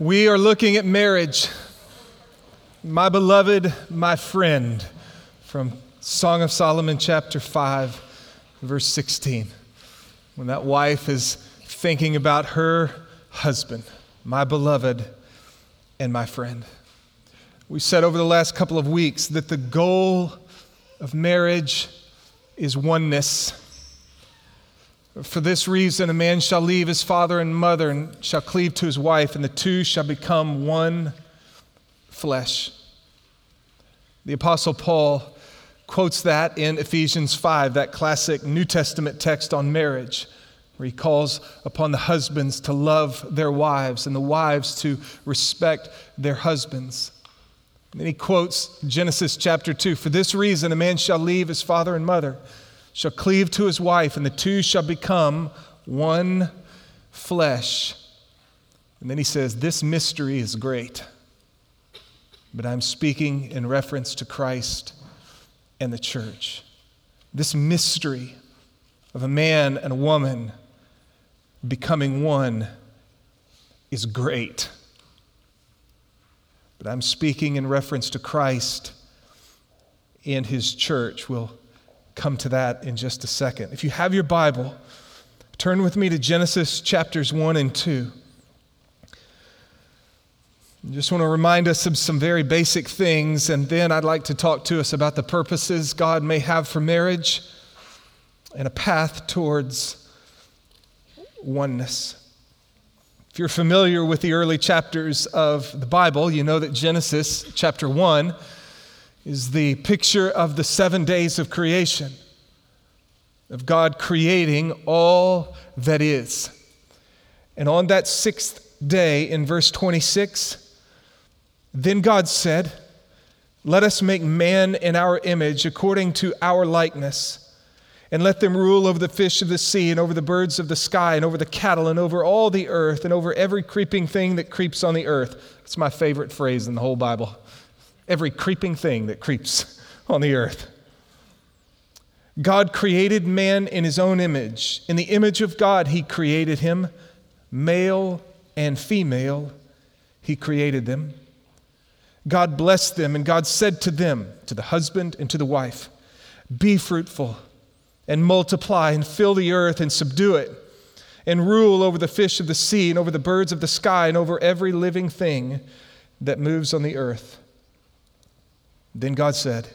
We are looking at marriage. My beloved, my friend, from Song of Solomon, chapter 5, verse 16. When that wife is thinking about her husband, my beloved and my friend. We said over the last couple of weeks that the goal of marriage is oneness. For this reason, a man shall leave his father and mother and shall cleave to his wife, and the two shall become one flesh. The Apostle Paul quotes that in Ephesians 5, that classic New Testament text on marriage, where he calls upon the husbands to love their wives and the wives to respect their husbands. And then he quotes Genesis chapter 2 For this reason, a man shall leave his father and mother shall cleave to his wife, and the two shall become one flesh. And then he says, This mystery is great, but I'm speaking in reference to Christ and the church. This mystery of a man and a woman becoming one is great. But I'm speaking in reference to Christ and his church. We'll come to that in just a second. If you have your Bible, turn with me to Genesis chapters 1 and 2. I just want to remind us of some very basic things, and then I'd like to talk to us about the purposes God may have for marriage and a path towards oneness. If you're familiar with the early chapters of the Bible, you know that Genesis chapter 1 is the picture of the seven days of creation, of God creating all that is. And on that sixth day, in verse 26, then God said, Let us make man in our image according to our likeness. And let them rule over the fish of the sea, and over the birds of the sky, and over the cattle, and over all the earth, and over every creeping thing that creeps on the earth. It's my favorite phrase in the whole Bible every creeping thing that creeps on the earth. God created man in his own image. In the image of God, he created him, male and female, he created them. God blessed them, and God said to them, to the husband and to the wife, Be fruitful and multiply and fill the earth and subdue it, and rule over the fish of the sea and over the birds of the sky and over every living thing that moves on the earth. Then God said,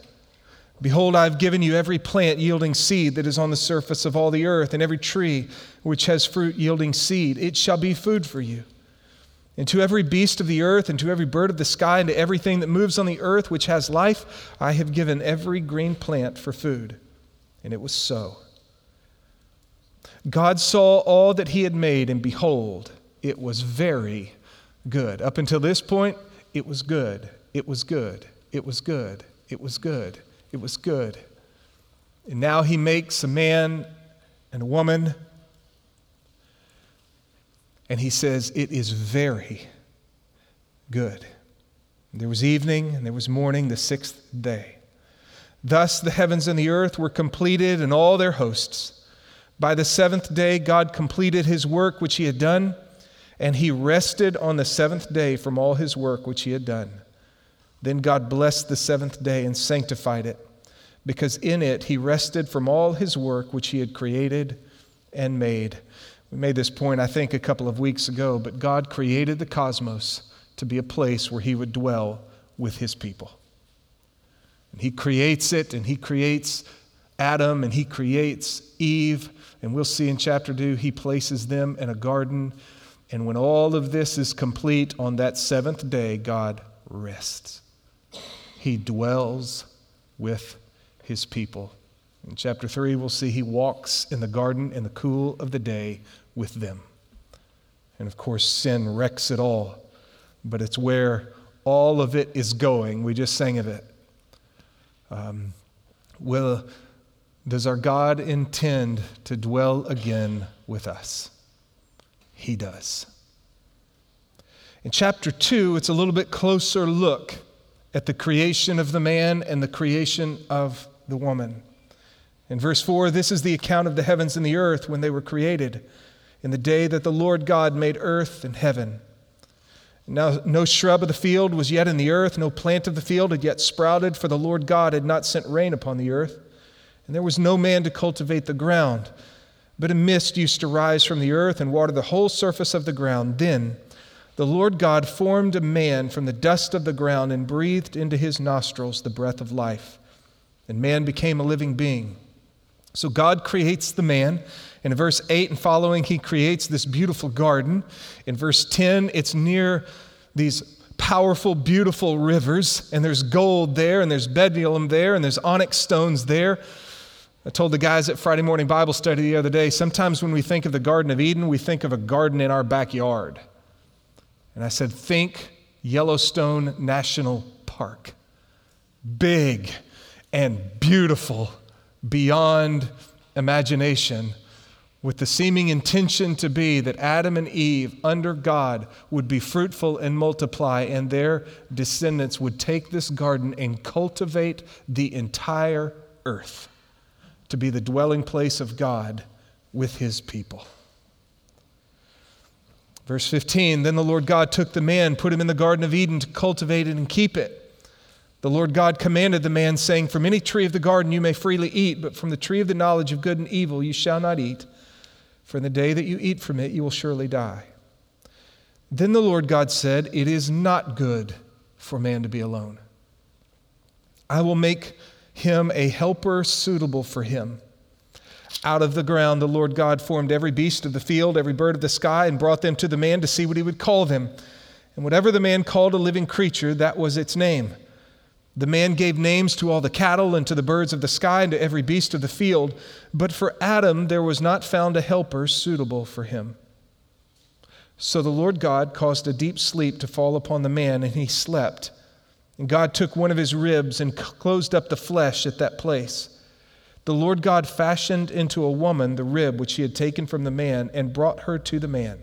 Behold, I have given you every plant yielding seed that is on the surface of all the earth, and every tree which has fruit yielding seed. It shall be food for you. And to every beast of the earth, and to every bird of the sky, and to everything that moves on the earth which has life, I have given every green plant for food. And it was so. God saw all that he had made, and behold, it was very good. Up until this point, it was good. It was good. It was good. It was good. It was good. And now he makes a man and a woman, and he says, It is very good. And there was evening and there was morning, the sixth day. Thus the heavens and the earth were completed and all their hosts. By the seventh day, God completed his work which he had done, and he rested on the seventh day from all his work which he had done. Then God blessed the seventh day and sanctified it, because in it he rested from all his work which he had created and made. We made this point, I think, a couple of weeks ago, but God created the cosmos to be a place where he would dwell with his people. And he creates it, and he creates Adam, and he creates Eve, and we'll see in chapter 2, he places them in a garden. And when all of this is complete on that seventh day, God rests. He dwells with his people. In chapter 3, we'll see he walks in the garden in the cool of the day with them. And of course, sin wrecks it all, but it's where all of it is going. We just sang of it. Um, will, does our God intend to dwell again with us? He does. In chapter 2, it's a little bit closer look at the creation of the man and the creation of the woman. In verse 4, this is the account of the heavens and the earth when they were created, in the day that the Lord God made earth and heaven. Now, no shrub of the field was yet in the earth, no plant of the field had yet sprouted, for the Lord God had not sent rain upon the earth, and there was no man to cultivate the ground. But a mist used to rise from the earth and water the whole surface of the ground. Then the Lord God formed a man from the dust of the ground and breathed into his nostrils the breath of life, and man became a living being. So God creates the man. In verse 8 and following, he creates this beautiful garden. In verse 10, it's near these powerful, beautiful rivers, and there's gold there, and there's bdellium there, and there's onyx stones there. I told the guys at Friday morning Bible study the other day sometimes when we think of the Garden of Eden, we think of a garden in our backyard. And I said, think Yellowstone National Park. Big and beautiful beyond imagination, with the seeming intention to be that Adam and Eve, under God, would be fruitful and multiply, and their descendants would take this garden and cultivate the entire earth to be the dwelling place of God with his people. Verse 15 Then the Lord God took the man, put him in the Garden of Eden to cultivate it and keep it. The Lord God commanded the man, saying, From any tree of the garden you may freely eat, but from the tree of the knowledge of good and evil you shall not eat, for in the day that you eat from it you will surely die. Then the Lord God said, It is not good for man to be alone. I will make him a helper suitable for him. Out of the ground the Lord God formed every beast of the field, every bird of the sky, and brought them to the man to see what he would call them. And whatever the man called a living creature, that was its name. The man gave names to all the cattle and to the birds of the sky and to every beast of the field, but for Adam there was not found a helper suitable for him. So the Lord God caused a deep sleep to fall upon the man, and he slept. And God took one of his ribs and closed up the flesh at that place. The Lord God fashioned into a woman the rib which he had taken from the man and brought her to the man.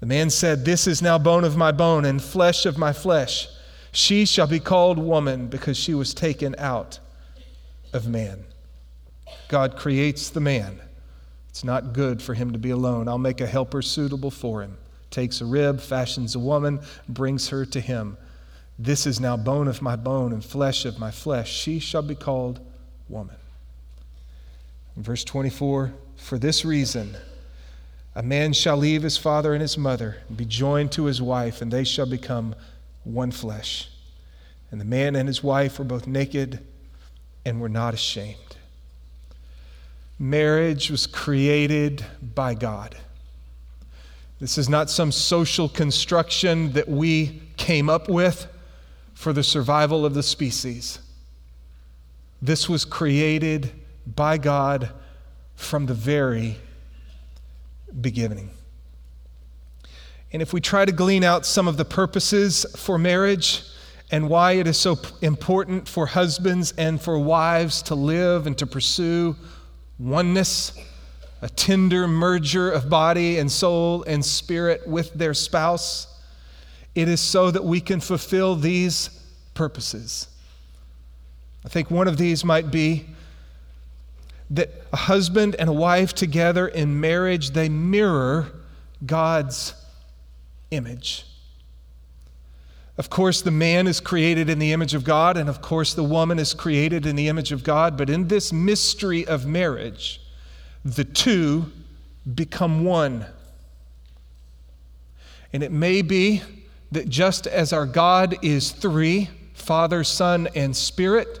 The man said, This is now bone of my bone and flesh of my flesh. She shall be called woman because she was taken out of man. God creates the man. It's not good for him to be alone. I'll make a helper suitable for him. Takes a rib, fashions a woman, brings her to him. This is now bone of my bone and flesh of my flesh. She shall be called woman. Verse 24, for this reason, a man shall leave his father and his mother and be joined to his wife, and they shall become one flesh. And the man and his wife were both naked and were not ashamed. Marriage was created by God. This is not some social construction that we came up with for the survival of the species. This was created by God from the very beginning. And if we try to glean out some of the purposes for marriage and why it is so important for husbands and for wives to live and to pursue oneness, a tender merger of body and soul and spirit with their spouse, it is so that we can fulfill these purposes. I think one of these might be that a husband and a wife together in marriage, they mirror God's image. Of course, the man is created in the image of God, and of course, the woman is created in the image of God. But in this mystery of marriage, the two become one. And it may be that just as our God is three Father, Son, and Spirit,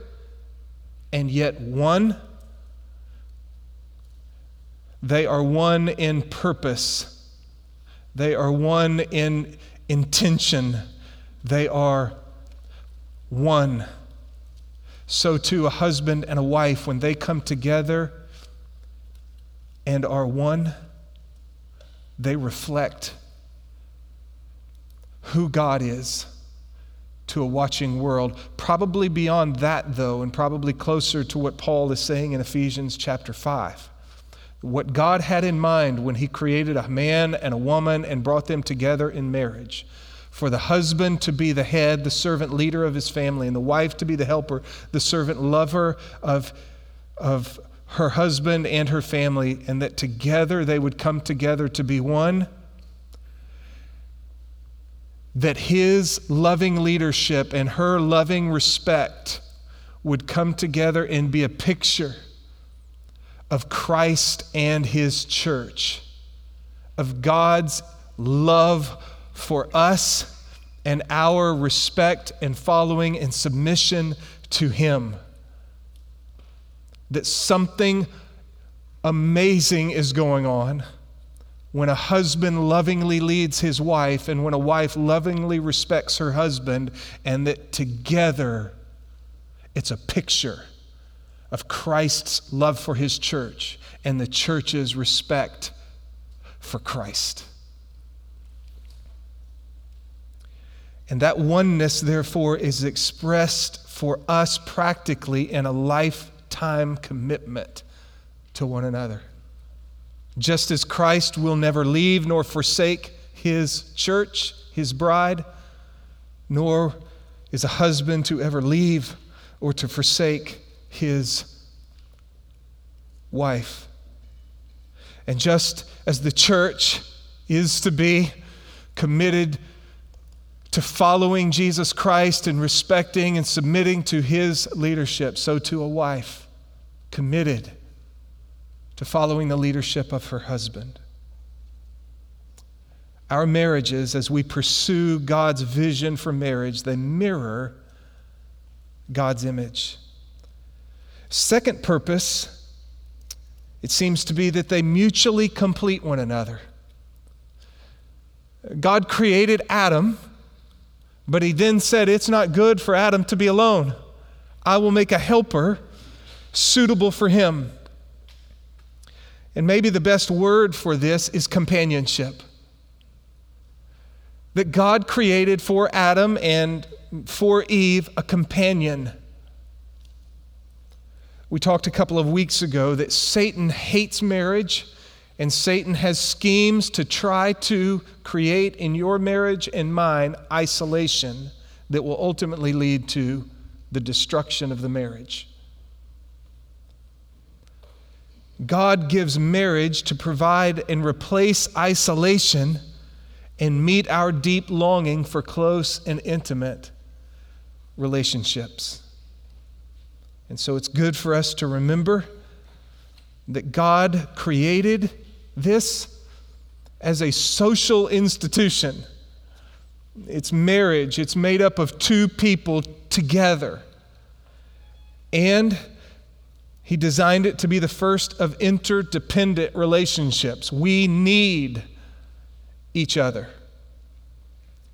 and yet one, they are one in purpose they are one in intention. They are one. So, too, a husband and a wife, when they come together and are one, they reflect who God is to a watching world. Probably beyond that, though, and probably closer to what Paul is saying in Ephesians chapter 5 what God had in mind when He created a man and a woman and brought them together in marriage. For the husband to be the head, the servant leader of his family, and the wife to be the helper, the servant lover of, of her husband and her family, and that together they would come together to be one. that his loving leadership and her loving respect would come together and be a picture of Christ and his church, of God's love for us and our respect and following and submission to him. That something amazing is going on when a husband lovingly leads his wife and when a wife lovingly respects her husband, and that together it's a picture of Christ's love for his church and the church's respect for Christ. And that oneness, therefore, is expressed for us practically in a lifetime commitment to one another. Just as Christ will never leave nor forsake his church, his bride, nor is a husband to ever leave or to forsake his wife. And just as the church is to be committed to following Jesus Christ and respecting and submitting to his leadership, so to a wife committed to following the leadership of her husband. Our marriages, as we pursue God's vision for marriage, they mirror God's image. Second purpose, it seems to be that they mutually complete one another. God created Adam, but he then said, It's not good for Adam to be alone. I will make a helper suitable for him. And maybe the best word for this is companionship. That God created for Adam and for Eve a companion. We talked a couple of weeks ago that Satan hates marriage and Satan has schemes to try to create in your marriage and mine isolation that will ultimately lead to the destruction of the marriage. God gives marriage to provide and replace isolation and meet our deep longing for close and intimate relationships. And so it's good for us to remember that God created this as a social institution. It's marriage, it's made up of two people together. And he designed it to be the first of interdependent relationships. We need each other.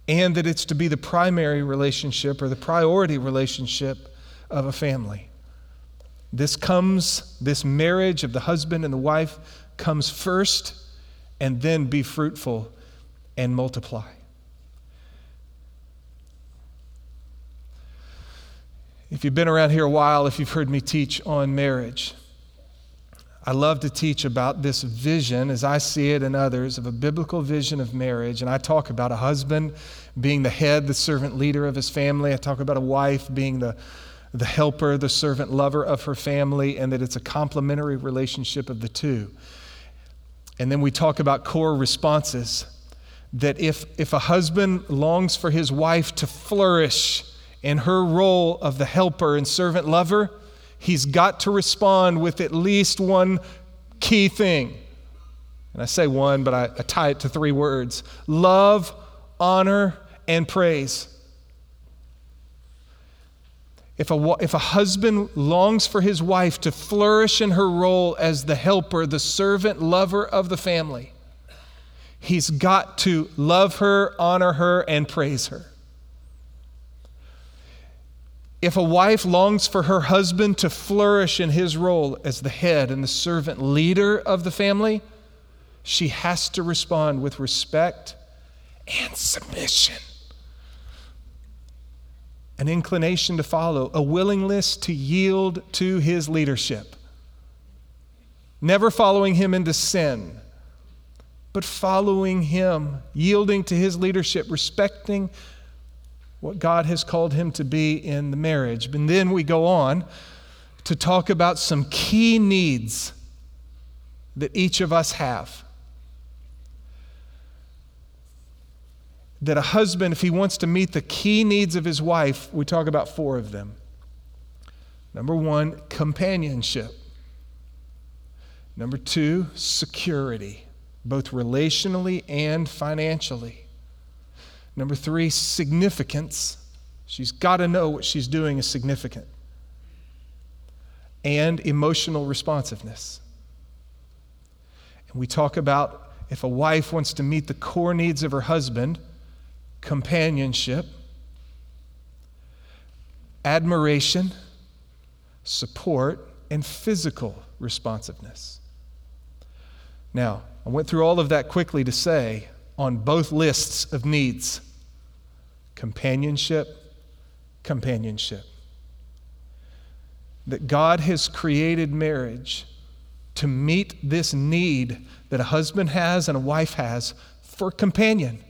And that it's to be the primary relationship or the priority relationship of a family. This comes, this marriage of the husband and the wife comes first, and then be fruitful and multiply. If you've been around here a while, if you've heard me teach on marriage, I love to teach about this vision, as I see it and others, of a biblical vision of marriage. And I talk about a husband being the head, the servant leader of his family. I talk about a wife being the, the helper, the servant lover of her family, and that it's a complementary relationship of the two. And then we talk about core responses that if, if a husband longs for his wife to flourish, in her role of the helper and servant lover, he's got to respond with at least one key thing. And I say one, but I, I tie it to three words love, honor, and praise. If a, if a husband longs for his wife to flourish in her role as the helper, the servant, lover of the family, he's got to love her, honor her, and praise her. If a wife longs for her husband to flourish in his role as the head and the servant leader of the family, she has to respond with respect and submission. An inclination to follow, a willingness to yield to his leadership. Never following him into sin, but following him, yielding to his leadership, respecting what God has called him to be in the marriage. And then we go on to talk about some key needs that each of us have. That a husband, if he wants to meet the key needs of his wife, we talk about four of them. Number one, companionship. Number two, security, both relationally and financially. Number three, significance. She's got to know what she's doing is significant. And emotional responsiveness. And we talk about if a wife wants to meet the core needs of her husband, companionship, admiration, support, and physical responsiveness. Now, I went through all of that quickly to say on both lists of needs companionship, companionship. That God has created marriage to meet this need that a husband has and a wife has for companion,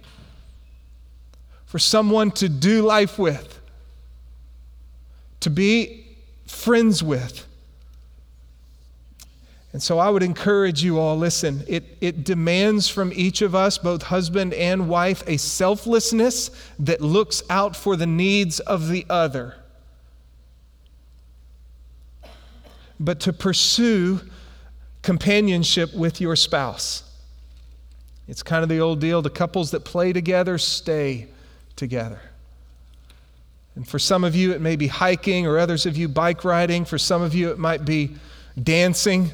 for someone to do life with, to be friends with. And so I would encourage you all listen, it, it demands from each of us, both husband and wife, a selflessness that looks out for the needs of the other. But to pursue companionship with your spouse. It's kind of the old deal the couples that play together stay together. And for some of you, it may be hiking, or others of you, bike riding. For some of you, it might be dancing.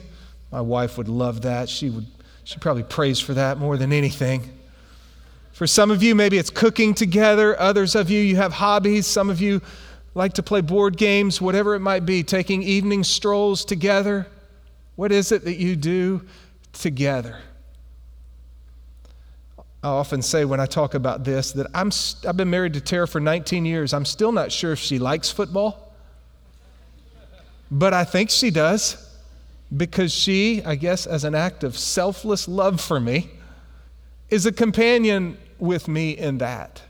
My wife would love that. She would she probably prays for that more than anything. For some of you, maybe it's cooking together. Others of you, you have hobbies. Some of you like to play board games, whatever it might be, taking evening strolls together. What is it that you do together? I often say when I talk about this that I'm, I've been married to Tara for 19 years. I'm still not sure if she likes football, but I think she does because she, I guess, as an act of selfless love for me, is a companion with me in that.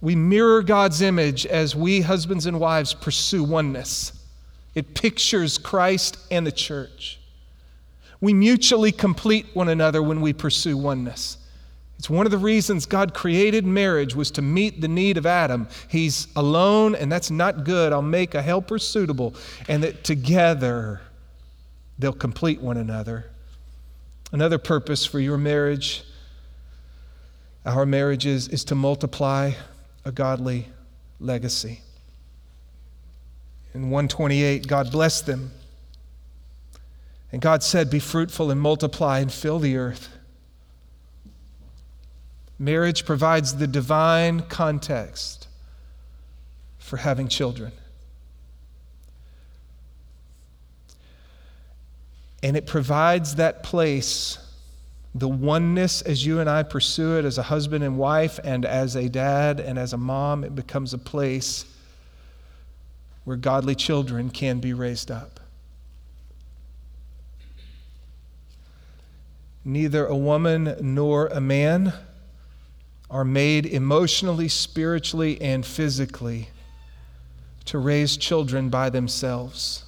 We mirror God's image as we, husbands and wives, pursue oneness. It pictures Christ and the church. We mutually complete one another when we pursue oneness. It's one of the reasons God created marriage was to meet the need of Adam. He's alone, and that's not good. I'll make a helper suitable, and that together they'll complete one another. Another purpose for your marriage, our marriages, is to multiply a godly legacy. In 128, God blessed them. And God said, Be fruitful and multiply and fill the earth. Marriage provides the divine context for having children. And it provides that place, the oneness as you and I pursue it as a husband and wife, and as a dad and as a mom, it becomes a place where godly children can be raised up. Neither a woman nor a man are made emotionally, spiritually, and physically to raise children by themselves.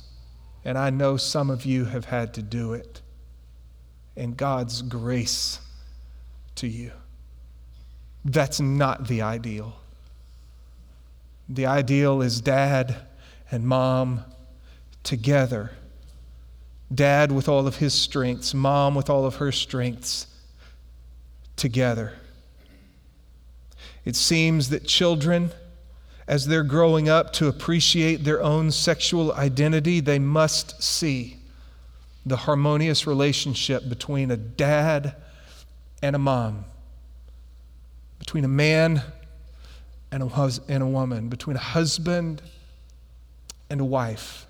And I know some of you have had to do it. And God's grace to you. That's not the ideal. The ideal is dad and mom together. Dad with all of his strengths, mom with all of her strengths together. It seems that children, as they're growing up to appreciate their own sexual identity, they must see the harmonious relationship between a dad and a mom, between a man and a, hus- and a woman, between a husband and a wife.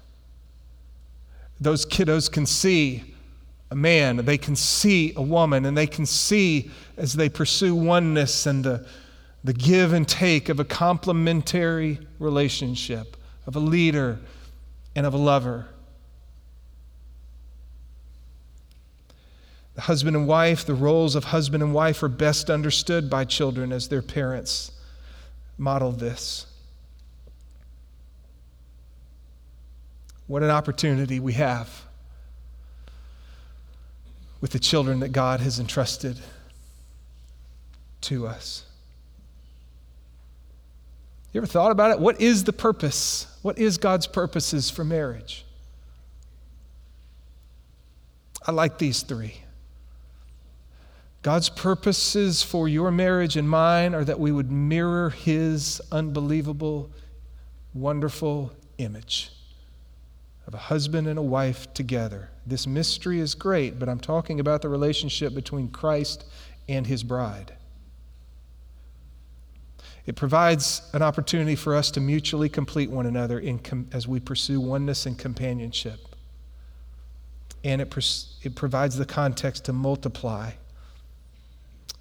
Those kiddos can see a man, they can see a woman, and they can see as they pursue oneness and the the give and take of a complementary relationship, of a leader and of a lover. The husband and wife, the roles of husband and wife are best understood by children as their parents model this. What an opportunity we have with the children that God has entrusted to us. You ever thought about it? What is the purpose? What is God's purposes for marriage? I like these three. God's purposes for your marriage and mine are that we would mirror His unbelievable, wonderful image of a husband and a wife together. This mystery is great, but I'm talking about the relationship between Christ and His bride. It provides an opportunity for us to mutually complete one another com- as we pursue oneness and companionship. And it, it provides the context to multiply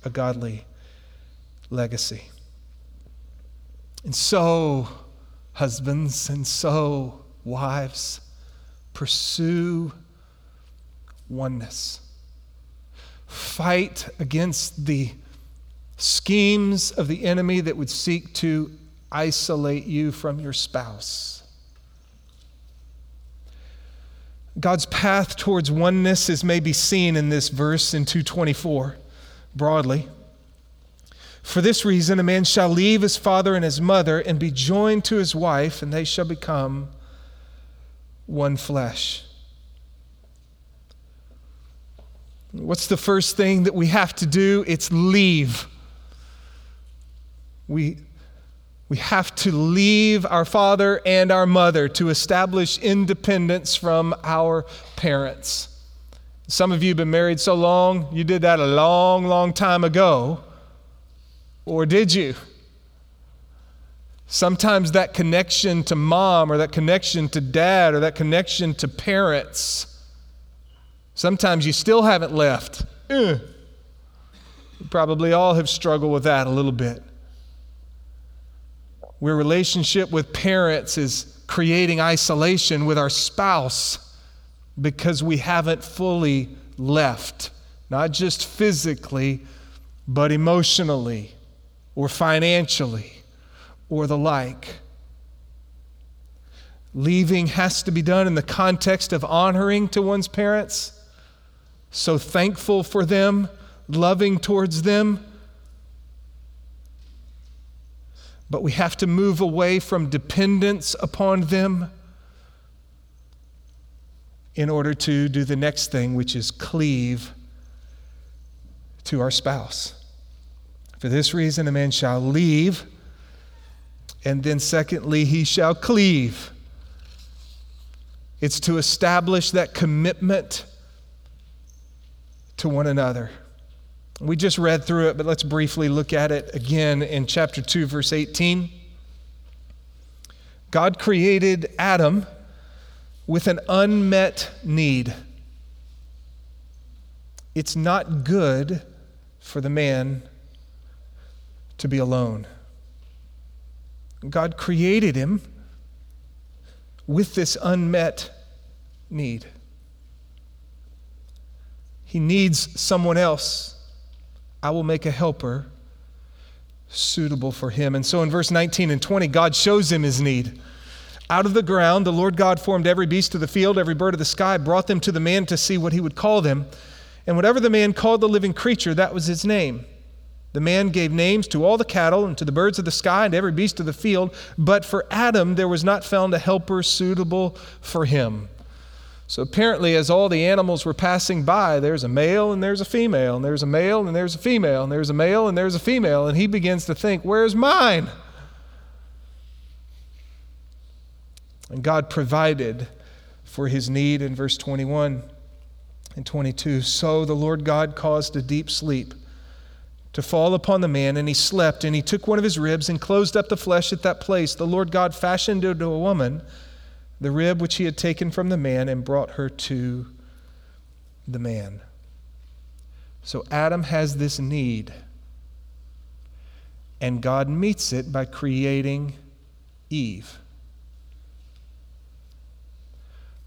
a godly legacy. And so, husbands, and so, wives, pursue oneness. Fight against the schemes of the enemy that would seek to isolate you from your spouse. God's path towards oneness is maybe seen in this verse in 224 broadly. For this reason, a man shall leave his father and his mother and be joined to his wife, and they shall become one flesh. What's the first thing that we have to do? It's leave. We, we have to leave our father and our mother to establish independence from our parents. Some of you have been married so long, you did that a long, long time ago. Or did you? Sometimes that connection to mom or that connection to dad or that connection to parents, sometimes you still haven't left. Eh. Probably all have struggled with that a little bit where relationship with parents is creating isolation with our spouse because we haven't fully left, not just physically, but emotionally or financially or the like. Leaving has to be done in the context of honoring to one's parents, so thankful for them, loving towards them but we have to move away from dependence upon them in order to do the next thing, which is cleave to our spouse. For this reason, a man shall leave, and then, secondly, he shall cleave. It's to establish that commitment to one another. We just read through it, but let's briefly look at it again in chapter 2, verse 18. God created Adam with an unmet need. It's not good for the man to be alone. God created him with this unmet need. He needs someone else I will make a helper suitable for him. And so in verse 19 and 20, God shows him his need. Out of the ground, the Lord God formed every beast of the field, every bird of the sky, brought them to the man to see what he would call them. And whatever the man called the living creature, that was his name. The man gave names to all the cattle and to the birds of the sky and every beast of the field. But for Adam, there was not found a helper suitable for him. So apparently, as all the animals were passing by, there's a male and there's a female, and there's a male and there's a female, and there's a male and there's a female, and he begins to think, Where's mine? And God provided for his need in verse 21 and 22. So the Lord God caused a deep sleep to fall upon the man, and he slept, and he took one of his ribs and closed up the flesh at that place. The Lord God fashioned into a woman the rib which he had taken from the man and brought her to the man. So Adam has this need, and God meets it by creating Eve.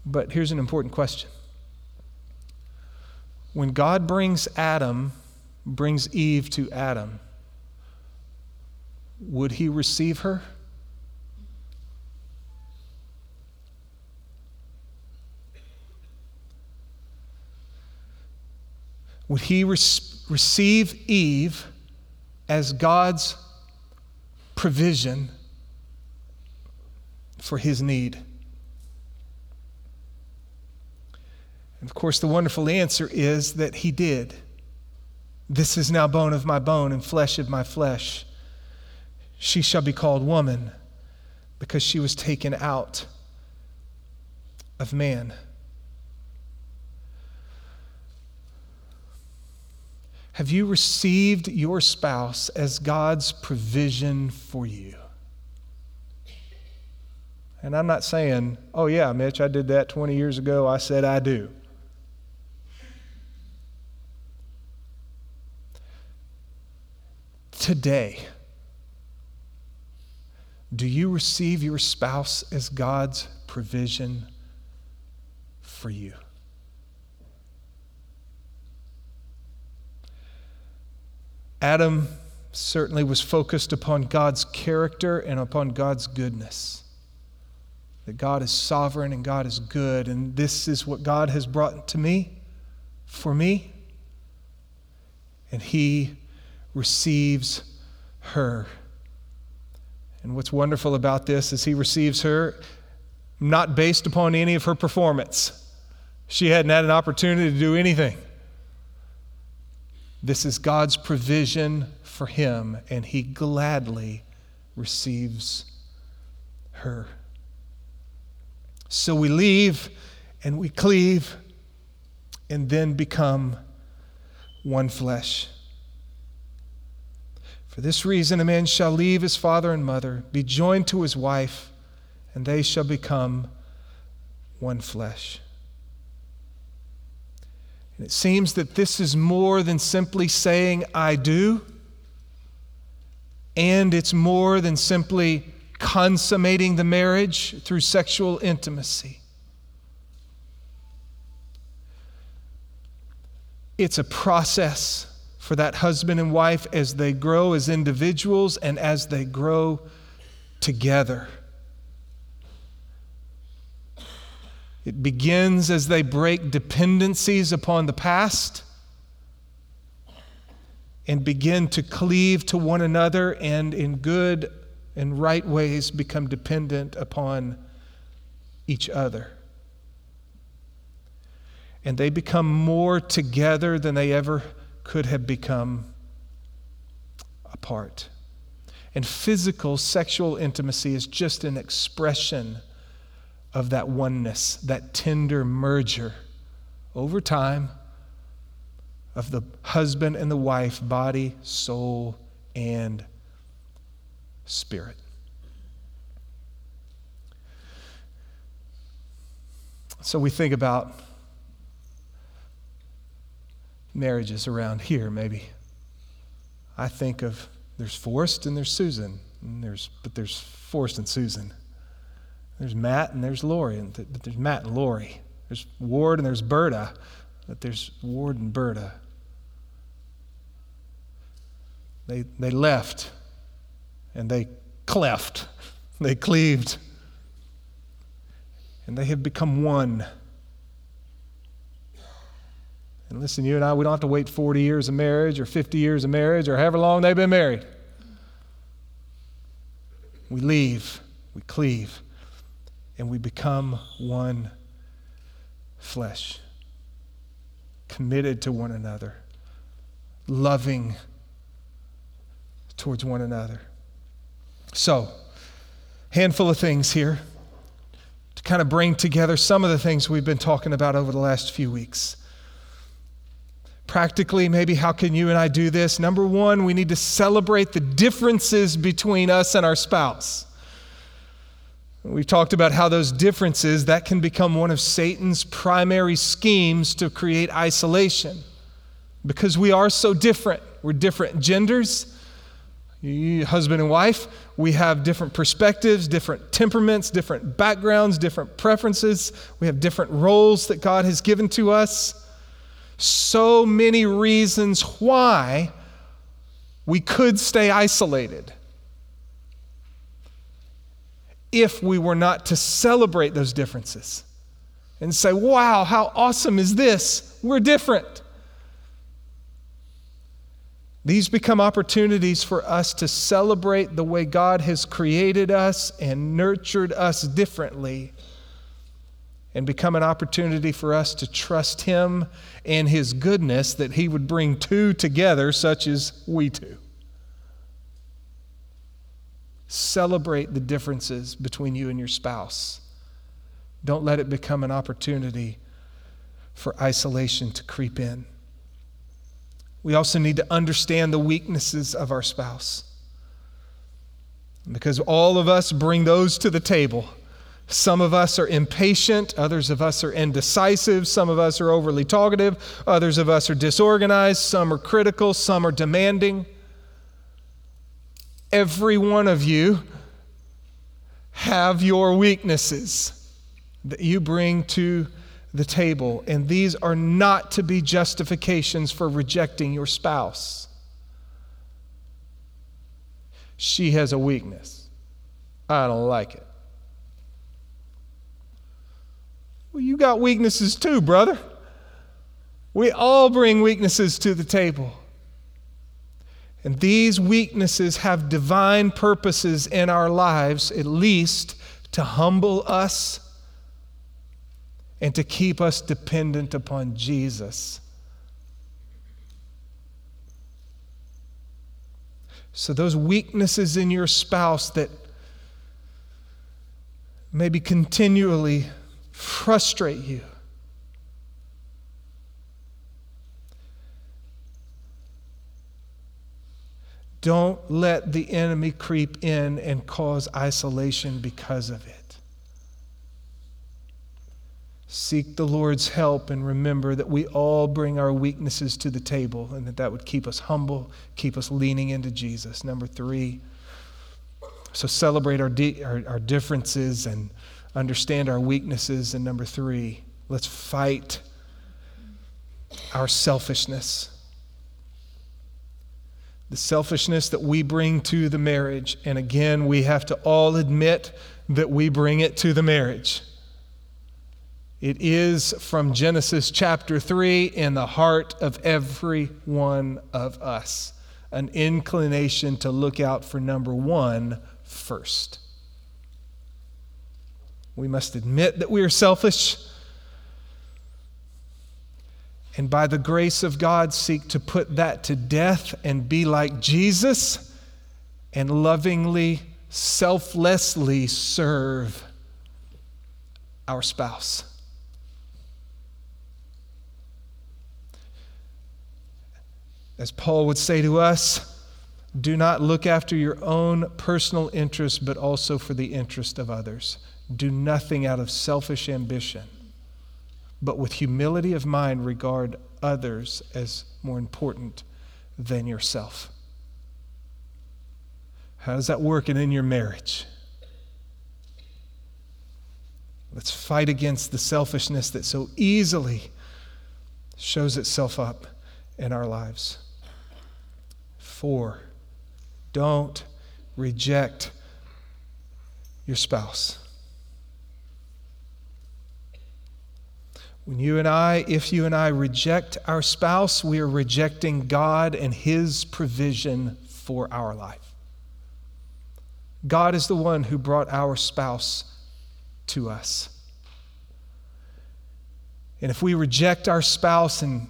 But here's an important question. When God brings Adam, brings Eve to Adam, would he receive her? would he receive Eve as God's provision for his need? And of course, the wonderful answer is that he did. This is now bone of my bone and flesh of my flesh. She shall be called woman because she was taken out of man. Have you received your spouse as God's provision for you? And I'm not saying, oh, yeah, Mitch, I did that 20 years ago. I said I do. Today, do you receive your spouse as God's provision for you? Adam certainly was focused upon God's character and upon God's goodness. That God is sovereign and God is good, and this is what God has brought to me, for me. And he receives her. And what's wonderful about this is he receives her not based upon any of her performance. She hadn't had an opportunity to do anything. This is God's provision for him, and he gladly receives her. So we leave and we cleave and then become one flesh. For this reason, a man shall leave his father and mother, be joined to his wife, and they shall become one flesh. And it seems that this is more than simply saying, I do, and it's more than simply consummating the marriage through sexual intimacy. It's a process for that husband and wife as they grow as individuals and as they grow together. It begins as they break dependencies upon the past and begin to cleave to one another and in good and right ways become dependent upon each other. And they become more together than they ever could have become a part. And physical sexual intimacy is just an expression of that oneness, that tender merger over time of the husband and the wife, body, soul, and spirit. So we think about marriages around here, maybe. I think of there's Forrest and there's Susan, and there's, but there's Forrest and Susan. There's Matt and there's Lori, and th- but there's Matt and Lori. There's Ward and there's Berta, but there's Ward and Berta. They, they left and they cleft, they cleaved, and they have become one. And listen, you and I, we don't have to wait 40 years of marriage or 50 years of marriage or however long they've been married. We leave, we cleave and we become one flesh, committed to one another, loving towards one another. So, handful of things here to kind of bring together some of the things we've been talking about over the last few weeks. Practically, maybe how can you and I do this? Number one, we need to celebrate the differences between us and our spouse. We've talked about how those differences that can become one of Satan's primary schemes to create isolation because we are so different. We're different genders, husband and wife. We have different perspectives, different temperaments, different backgrounds, different preferences. We have different roles that God has given to us. So many reasons why we could stay isolated if we were not to celebrate those differences and say, wow, how awesome is this? We're different. These become opportunities for us to celebrate the way God has created us and nurtured us differently, and become an opportunity for us to trust Him and His goodness that He would bring two together, such as we two. Celebrate the differences between you and your spouse. Don't let it become an opportunity for isolation to creep in. We also need to understand the weaknesses of our spouse. Because all of us bring those to the table. Some of us are impatient, others of us are indecisive, some of us are overly talkative, others of us are disorganized, some are critical, some are demanding. Every one of you have your weaknesses that you bring to the table, and these are not to be justifications for rejecting your spouse. She has a weakness. I don't like it. Well, you got weaknesses too, brother. We all bring weaknesses to the table. And these weaknesses have divine purposes in our lives, at least to humble us and to keep us dependent upon Jesus. So, those weaknesses in your spouse that maybe continually frustrate you. Don't let the enemy creep in and cause isolation because of it. Seek the Lord's help and remember that we all bring our weaknesses to the table and that that would keep us humble, keep us leaning into Jesus. Number three, so celebrate our, di- our, our differences and understand our weaknesses. And number three, let's fight our selfishness. The selfishness that we bring to the marriage. And again, we have to all admit that we bring it to the marriage. It is from Genesis chapter 3 in the heart of every one of us an inclination to look out for number one first. We must admit that we are selfish, and by the grace of God, seek to put that to death and be like Jesus and lovingly, selflessly serve our spouse. As Paul would say to us, do not look after your own personal interest, but also for the interest of others. Do nothing out of selfish ambition, but with humility of mind, regard others as more important than yourself. How does that work in your marriage? Let's fight against the selfishness that so easily shows itself up in our lives. Four, don't reject your spouse. When you and I, if you and I reject our spouse, we are rejecting God and His provision for our life. God is the one who brought our spouse to us. And if we reject our spouse and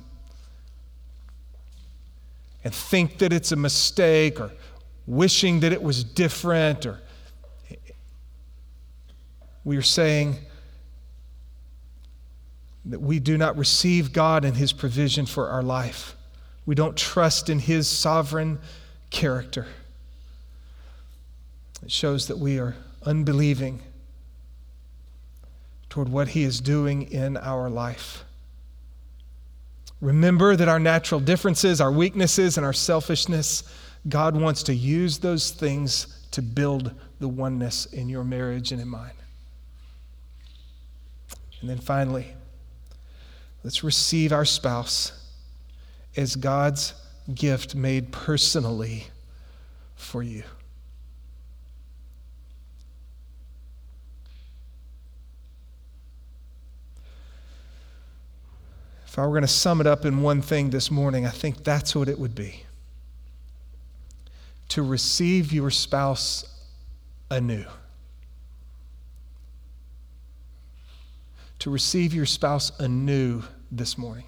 and think that it's a mistake or wishing that it was different or we are saying that we do not receive God and his provision for our life. We don't trust in his sovereign character. It shows that we are unbelieving toward what he is doing in our life. Remember that our natural differences, our weaknesses, and our selfishness, God wants to use those things to build the oneness in your marriage and in mine. And then finally, let's receive our spouse as God's gift made personally for you. If I were going to sum it up in one thing this morning, I think that's what it would be. to receive your spouse anew. To receive your spouse anew this morning,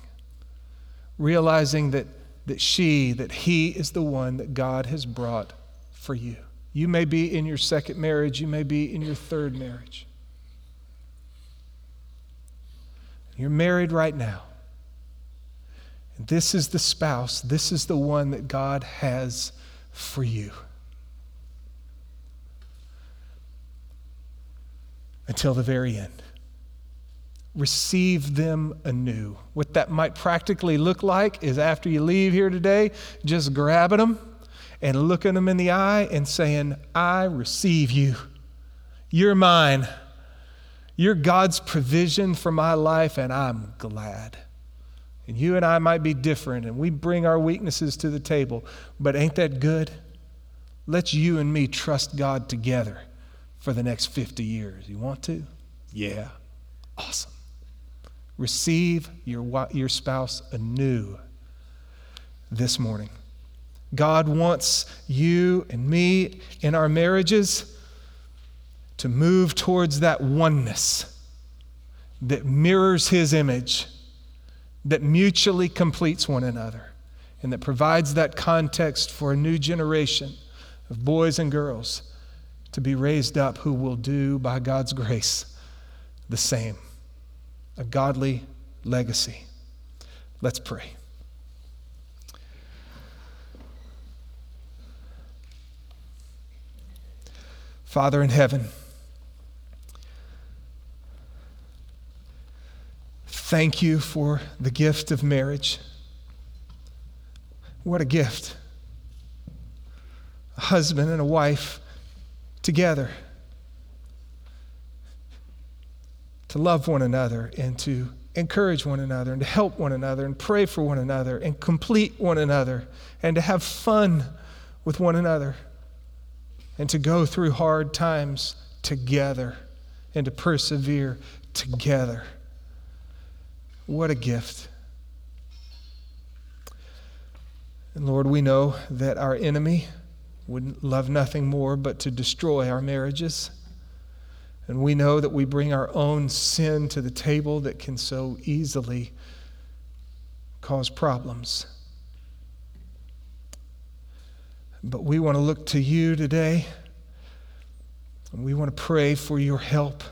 realizing that, that she, that he is the one that God has brought for you. You may be in your second marriage, you may be in your third marriage. You're married right now. And this is the spouse, this is the one that God has for you. Until the very end. Receive them anew. What that might practically look like is after you leave here today, just grabbing them and looking them in the eye and saying, I receive you. You're mine. You're God's provision for my life, and I'm glad. And you and I might be different, and we bring our weaknesses to the table, but ain't that good? Let's you and me trust God together for the next 50 years. You want to? Yeah. Awesome. Receive your, your spouse anew this morning. God wants you and me in our marriages to move towards that oneness that mirrors His image, that mutually completes one another, and that provides that context for a new generation of boys and girls to be raised up who will do, by God's grace, the same a godly legacy. Let's pray. Father in heaven, thank you for the gift of marriage. What a gift. A husband and a wife together to love one another and to encourage one another and to help one another and pray for one another and complete one another and to have fun with one another and to go through hard times together and to persevere together. What a gift. And Lord, we know that our enemy would love nothing more but to destroy our marriages. And we know that we bring our own sin to the table that can so easily cause problems. But we want to look to you today. And we want to pray for your help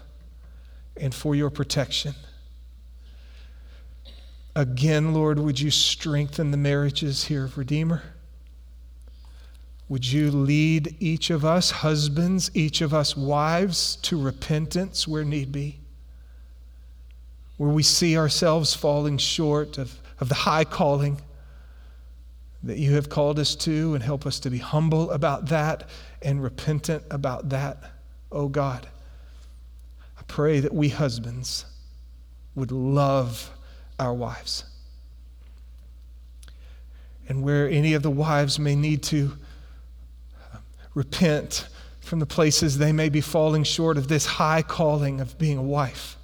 and for your protection. Again, Lord, would you strengthen the marriages here of Redeemer? Would you lead each of us, husbands, each of us, wives, to repentance where need be? Where we see ourselves falling short of, of the high calling that you have called us to and help us to be humble about that and repentant about that, oh God. I pray that we husbands would love our wives. And where any of the wives may need to repent from the places they may be falling short of this high calling of being a wife,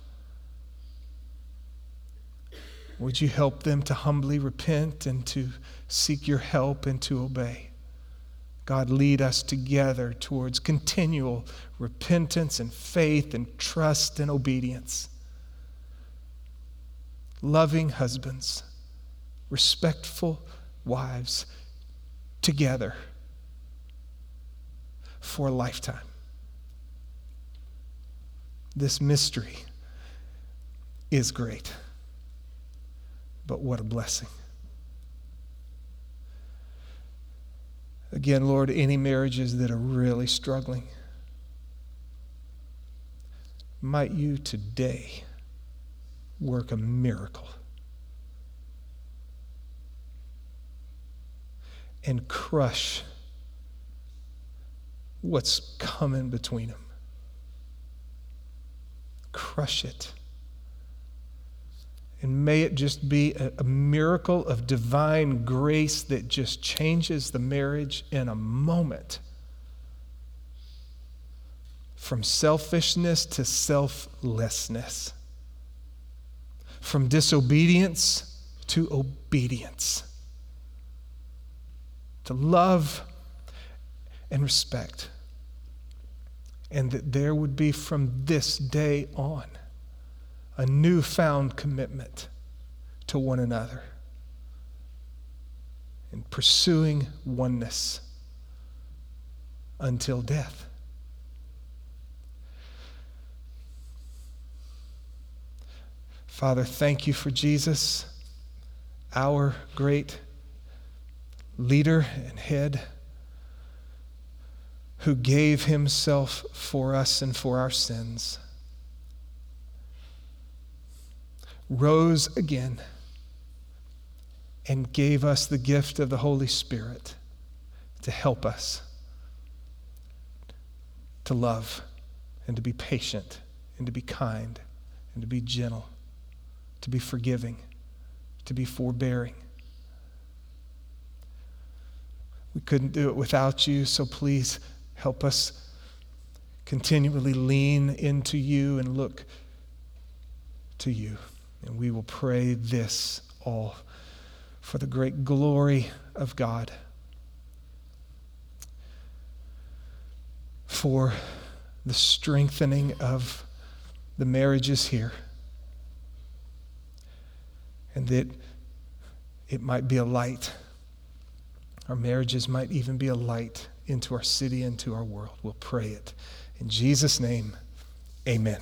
would you help them to humbly repent and to seek your help and to obey. God, lead us together towards continual repentance and faith and trust and obedience. Loving husbands, respectful wives, together for a lifetime. This mystery is great, but what a blessing. Again, Lord, any marriages that are really struggling, might you today work a miracle and crush what's coming between them. Crush it. And may it just be a, a, miracle of divine grace that just changes the marriage in a moment. From selfishness to selflessness. From disobedience to obedience. To love and respect. And that there would be from this day on a newfound commitment to one another in pursuing oneness until death. Father, thank you for Jesus, our great leader and head, who gave himself for us and for our sins, rose again, and gave us the gift of the Holy Spirit to help us to love and to be patient and to be kind and to be gentle, to be forgiving, to be forbearing. We couldn't do it without you, so please help us continually lean into you and look to you. And we will pray this all for the great glory of God. For the strengthening of the marriages here. And that it might be a light our marriages might even be a light into our city, into our world. We'll pray it. In Jesus' name, amen.